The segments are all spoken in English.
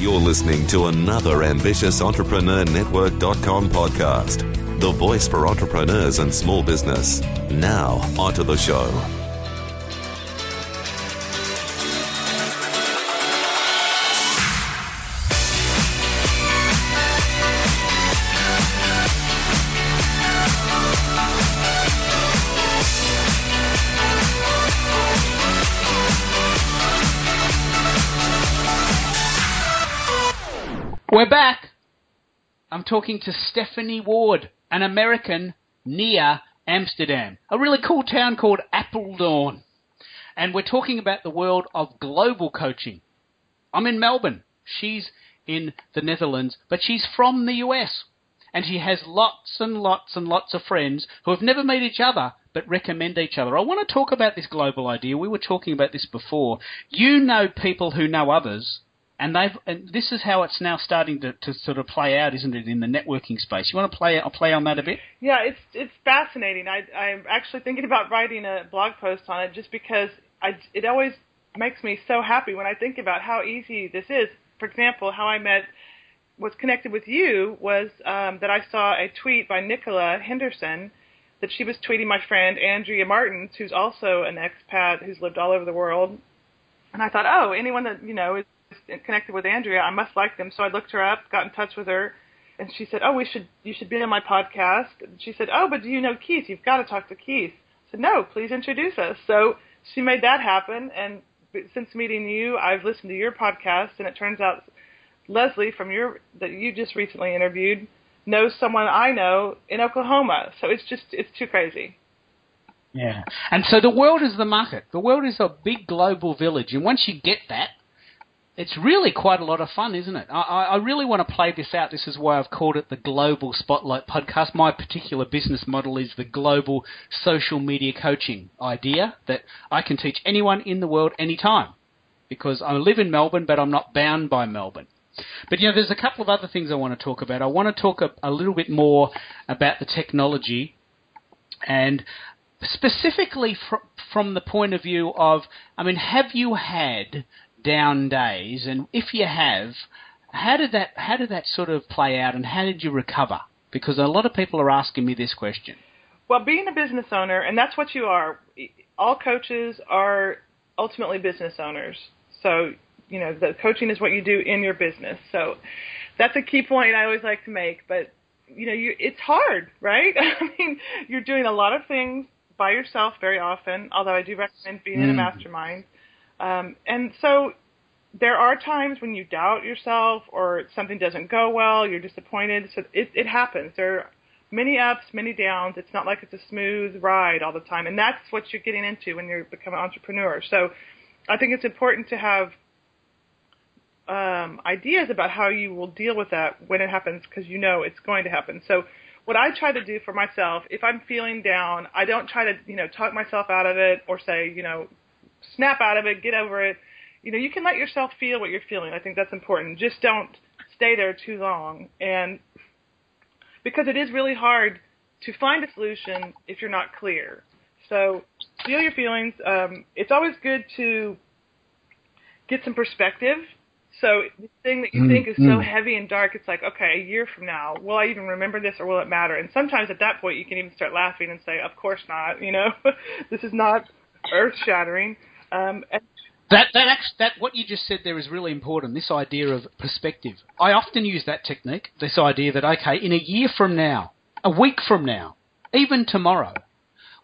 You're listening to another Ambitious Entrepreneur Network.com podcast, the voice for entrepreneurs and small business. Now, onto the show. We're back. I'm talking to Stephanie Ward, an American near Amsterdam, a really cool town called Apeldoorn. And we're talking about the world of global coaching. I'm in Melbourne. She's in the Netherlands, but she's from the US. And she has lots and lots and lots of friends who have never met each other but recommend each other. I want to talk about this global idea. We were talking about this before. You know people who know others and they've and this is how it's now starting to, to sort of play out, isn't it, in the networking space? You want to play play on that a bit? Yeah, it's it's fascinating. I I'm actually thinking about writing a blog post on it just because I it always makes me so happy when I think about how easy this is. For example, how I met was connected with you was um, that I saw a tweet by Nicola Henderson that she was tweeting my friend Andrea Martins, who's also an expat who's lived all over the world. And I thought, oh, anyone that you know is connected with Andrea. I must like them. So I looked her up, got in touch with her, and she said, "Oh, we should you should be on my podcast." And she said, "Oh, but do you know Keith? You've got to talk to Keith." I said, "No, please introduce us." So she made that happen, and since meeting you, I've listened to your podcast, and it turns out Leslie from your that you just recently interviewed knows someone I know in Oklahoma. So it's just it's too crazy. Yeah. And so the world is the market. The world is a big global village. And once you get that, it's really quite a lot of fun, isn't it? I, I really want to play this out. This is why I've called it the Global Spotlight Podcast. My particular business model is the global social media coaching idea that I can teach anyone in the world anytime because I live in Melbourne, but I'm not bound by Melbourne. But you know, there's a couple of other things I want to talk about. I want to talk a, a little bit more about the technology and specifically fr- from the point of view of, I mean, have you had down days? And if you have, how did that how did that sort of play out, and how did you recover? Because a lot of people are asking me this question. Well, being a business owner, and that's what you are. All coaches are ultimately business owners. So you know, the coaching is what you do in your business. So that's a key point I always like to make. But you know, you, it's hard, right? I mean, you're doing a lot of things by yourself very often. Although I do recommend being mm. in a mm. mastermind. Um, and so there are times when you doubt yourself or something doesn't go well, you're disappointed. So it, it happens. There are many ups, many downs. It's not like it's a smooth ride all the time. And that's what you're getting into when you become an entrepreneur. So I think it's important to have um, ideas about how you will deal with that when it happens because you know it's going to happen. So what I try to do for myself, if I'm feeling down, I don't try to, you know, talk myself out of it or say, you know, snap out of it, get over it. You know, you can let yourself feel what you're feeling. I think that's important. Just don't stay there too long. And because it is really hard to find a solution if you're not clear. So feel your feelings. Um, it's always good to get some perspective. So the thing that you mm, think is mm. so heavy and dark, it's like, okay, a year from now, will I even remember this or will it matter? And sometimes at that point, you can even start laughing and say, of course not. You know, this is not earth shattering. Um, that that that what you just said there is really important. This idea of perspective. I often use that technique. This idea that okay, in a year from now, a week from now, even tomorrow,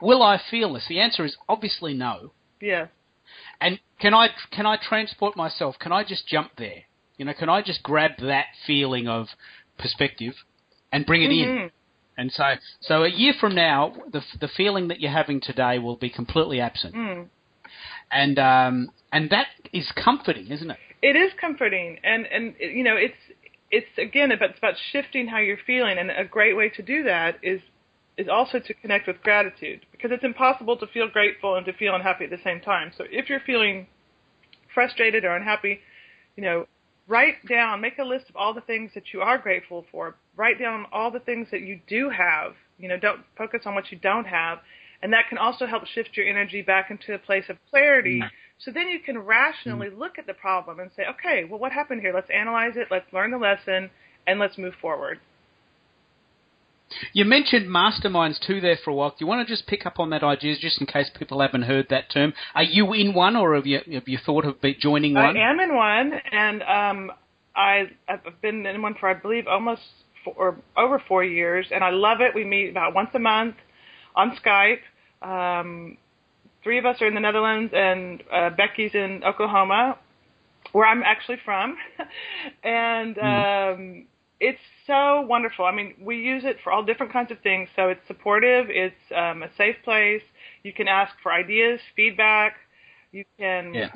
will I feel this? The answer is obviously no. Yeah. And can I can I transport myself? Can I just jump there? You know, can I just grab that feeling of perspective and bring it mm-hmm. in? And so, so a year from now, the the feeling that you're having today will be completely absent. Mm and um, and that is comforting, isn't it? It is comforting, and and you know it's it's again about it's about shifting how you're feeling, and a great way to do that is is also to connect with gratitude because it's impossible to feel grateful and to feel unhappy at the same time. So if you're feeling frustrated or unhappy, you know, write down, make a list of all the things that you are grateful for. Write down all the things that you do have. You know, don't focus on what you don't have, and that can also help shift your energy back into a place of clarity mm. So then you can rationally mm. look at the problem and say, okay, well, what happened here? Let's analyze it. Let's learn the lesson, and let's move forward. You mentioned masterminds too there for a while. Do you want to just pick up on that idea, just in case people haven't heard that term? Are you in one, or have you have you thought of joining one? I am in one, and um, I, I've been in one for I believe almost four, or over four years, and I love it. We meet about once a month on Skype. Um, three of us are in the Netherlands, and uh, Becky's in Oklahoma, where I'm actually from, and. Mm. Um, it's so wonderful. I mean, we use it for all different kinds of things. So it's supportive. It's um, a safe place. You can ask for ideas, feedback. You can yeah.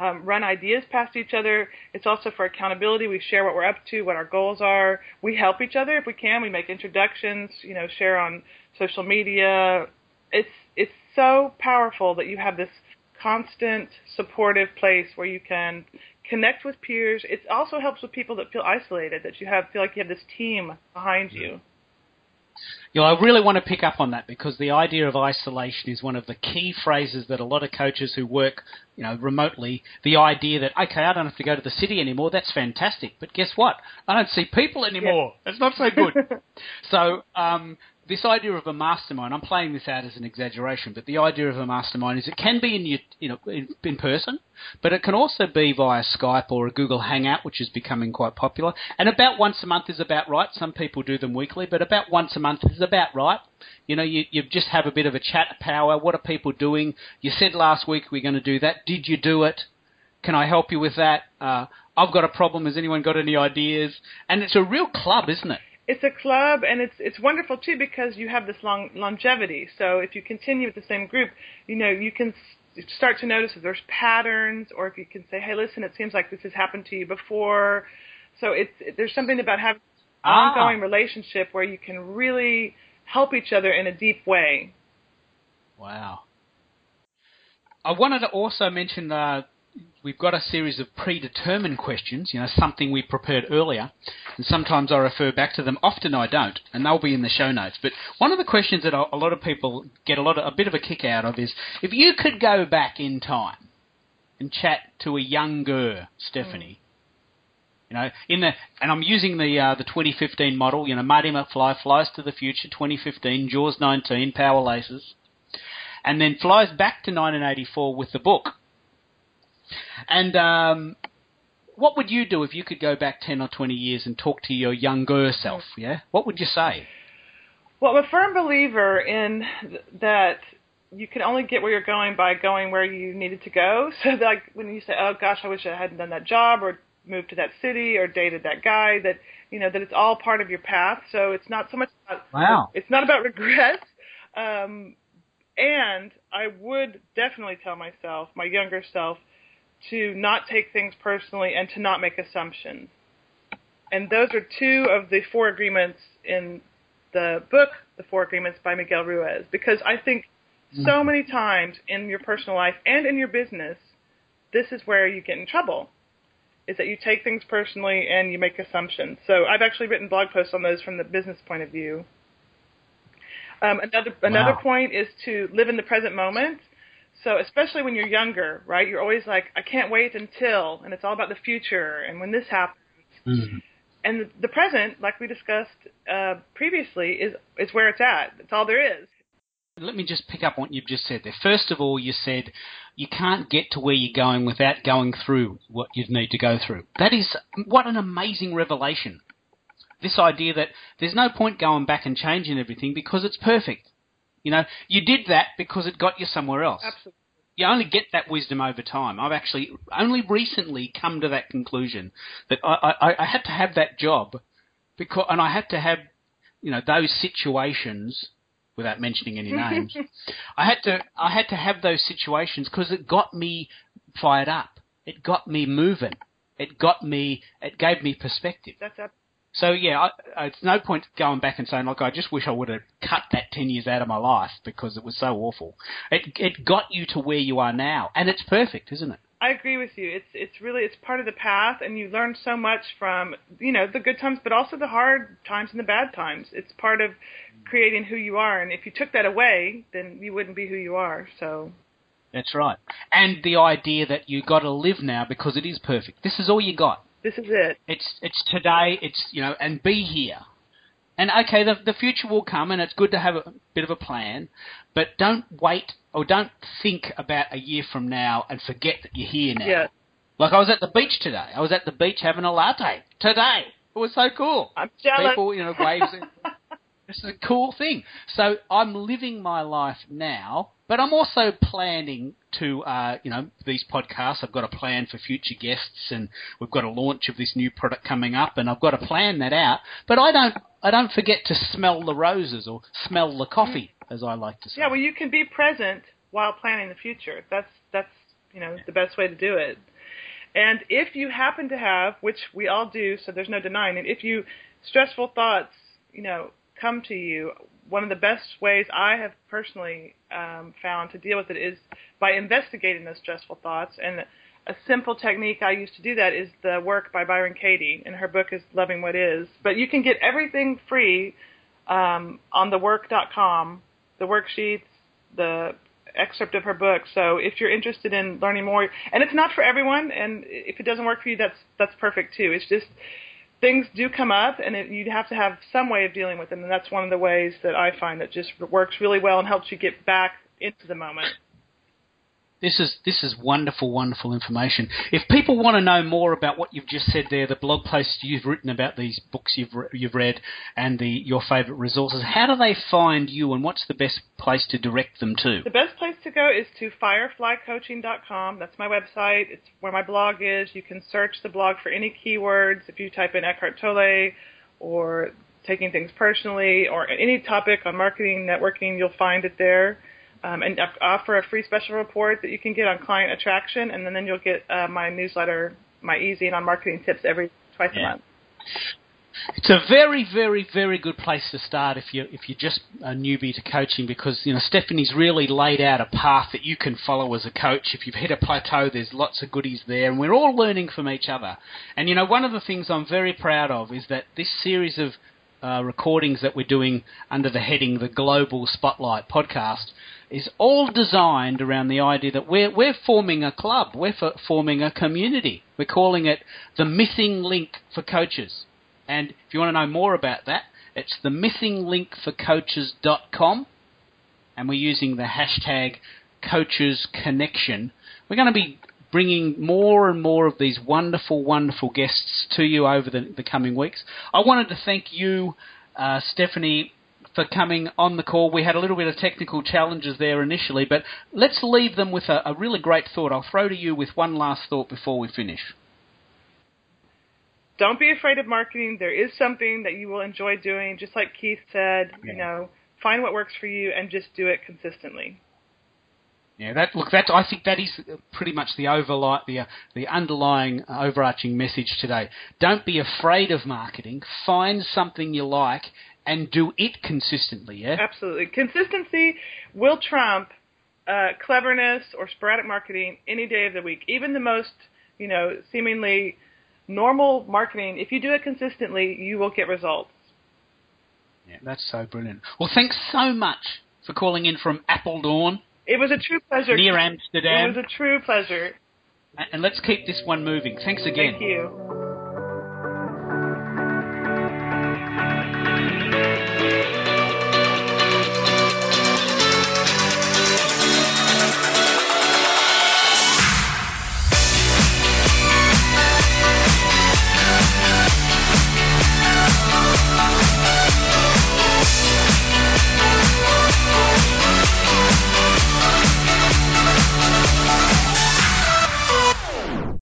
Um, run ideas past each other. It's also for accountability. We share what we're up to, what our goals are. We help each other if we can. We make introductions. You know, share on social media. It's it's so powerful that you have this constant supportive place where you can connect with peers. It also helps with people that feel isolated, that you have feel like you have this team behind you. You know, I really want to pick up on that because the idea of isolation is one of the key phrases that a lot of coaches who work, you know, remotely, the idea that okay, I don't have to go to the city anymore. That's fantastic, but guess what? I don't see people anymore. Yeah. It's not so good. so, um, this idea of a mastermind, I'm playing this out as an exaggeration, but the idea of a mastermind is it can be in your, you know, in, in, person, but it can also be via Skype or a Google Hangout, which is becoming quite popular. And about once a month is about right. Some people do them weekly, but about once a month is about right. You know, you, you just have a bit of a chat power. What are people doing? You said last week we're going to do that. Did you do it? Can I help you with that? Uh, I've got a problem. Has anyone got any ideas? And it's a real club, isn't it? It's a club and it's it's wonderful too because you have this long longevity. So if you continue with the same group, you know you can start to notice if there's patterns, or if you can say, "Hey, listen, it seems like this has happened to you before." So it's it, there's something about having an ah. ongoing relationship where you can really help each other in a deep way. Wow. I wanted to also mention uh, we've got a series of predetermined questions, you know, something we prepared earlier, and sometimes I refer back to them. Often I don't, and they'll be in the show notes. But one of the questions that a lot of people get a lot of, a bit of a kick out of is if you could go back in time and chat to a younger Stephanie. Mm. You know, in the and I'm using the uh, the 2015 model. You know, Marty McFly flies to the future, 2015, Jaws 19, Power Laces, and then flies back to 1984 with the book and um, what would you do if you could go back 10 or 20 years and talk to your younger self? Yeah? What would you say? Well, I'm a firm believer in th- that you can only get where you're going by going where you needed to go. So, like when you say, "Oh gosh, I wish I hadn't done that job or moved to that city or dated that guy," that you know that it's all part of your path. So it's not so much about wow. It's not about regret. Um, and I would definitely tell myself, my younger self, to not take things personally and to not make assumptions. And those are two of the four agreements in the book, The Four Agreements by Miguel Ruiz, because I think so mm-hmm. many times in your personal life and in your business, this is where you get in trouble. Is that you take things personally and you make assumptions. So I've actually written blog posts on those from the business point of view. Um, another another wow. point is to live in the present moment so especially when you're younger, right? You're always like, I can't wait until, and it's all about the future and when this happens. Mm-hmm. And the, the present, like we discussed uh, previously, is is where it's at. It's all there is. Let me just pick up on what you've just said there. First of all, you said you can't get to where you're going without going through what you need to go through. That is what an amazing revelation. This idea that there's no point going back and changing everything because it's perfect. You know, you did that because it got you somewhere else. Absolutely. You only get that wisdom over time. I've actually only recently come to that conclusion that I, I, I had to have that job because, and I had to have, you know, those situations without mentioning any names. I had to I had to have those situations because it got me fired up. It got me moving. It got me. It gave me perspective. That's so yeah, I, uh, it's no point going back and saying, "Look, I just wish I would have cut that ten years out of my life because it was so awful." It it got you to where you are now, and it's perfect, isn't it? I agree with you. It's it's really it's part of the path, and you learn so much from you know the good times, but also the hard times and the bad times. It's part of creating who you are, and if you took that away, then you wouldn't be who you are. So That's right. And the idea that you got to live now because it is perfect. This is all you got. This is it. It's it's today. It's you know, and be here. And okay, the the future will come, and it's good to have a bit of a plan, but don't wait or don't think about a year from now and forget that you're here now. Yeah. Like I was at the beach today. I was at the beach having a latte today. It was so cool. I'm jealous. People, you know, waves. This is a cool thing. So I'm living my life now, but I'm also planning to, uh, you know, these podcasts. I've got a plan for future guests, and we've got a launch of this new product coming up, and I've got to plan that out. But I don't, I don't forget to smell the roses or smell the coffee, as I like to say. Yeah, well, you can be present while planning the future. That's that's you know the best way to do it. And if you happen to have, which we all do, so there's no denying it, if you stressful thoughts, you know, come to you, one of the best ways I have personally um, found to deal with it is by investigating those stressful thoughts. And a simple technique I use to do that is the work by Byron Katie, and her book is Loving What Is. But you can get everything free um, on thework.com, the worksheets, the excerpt of her book. So if you're interested in learning more, and it's not for everyone, and if it doesn't work for you, that's that's perfect too. It's just things do come up, and it, you have to have some way of dealing with them, and that's one of the ways that I find that just works really well and helps you get back into the moment. This is this is wonderful, wonderful information. If people want to know more about what you've just said there, the blog posts you've written about these books you've re- you've read, and the your favourite resources, how do they find you, and what's the best place to direct them to? The best place to go is to fireflycoaching.com. That's my website. It's where my blog is. You can search the blog for any keywords. If you type in Eckhart Tolle or taking things personally or any topic on marketing, networking, you'll find it there um, and offer a free special report that you can get on client attraction, and then, then you'll get uh, my newsletter, my ezine on marketing tips every twice yeah. a month. It's a very, very, very good place to start if you if you're just a newbie to coaching because you know Stephanie's really laid out a path that you can follow as a coach. If you've hit a plateau, there's lots of goodies there, and we're all learning from each other. And you know, one of the things I'm very proud of is that this series of uh, recordings that we're doing under the heading the Global Spotlight podcast is all designed around the idea that we're, we're forming a club, we're forming a community. We're calling it the Missing Link for Coaches. And if you want to know more about that, it's the missinglinkforcoaches.com, and we're using the hashtag Coaches Connection. We're going to be bringing more and more of these wonderful, wonderful guests to you over the, the coming weeks. I wanted to thank you, uh, Stephanie, for coming on the call. We had a little bit of technical challenges there initially, but let's leave them with a, a really great thought. I'll throw to you with one last thought before we finish. Don't be afraid of marketing. There is something that you will enjoy doing, just like Keith said. Yeah. You know, find what works for you and just do it consistently. Yeah, that look. That I think that is pretty much the overlight, the uh, the underlying uh, overarching message today. Don't be afraid of marketing. Find something you like and do it consistently. Yeah, absolutely. Consistency will trump uh, cleverness or sporadic marketing any day of the week. Even the most, you know, seemingly normal marketing. If you do it consistently, you will get results. Yeah, that's so brilliant. Well, thanks so much for calling in from Apeldoorn. It was a true pleasure. Near Amsterdam. It was a true pleasure. And let's keep this one moving. Thanks again. Thank you.